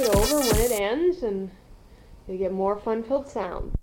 it over when it ends, and you get more fun-filled sounds.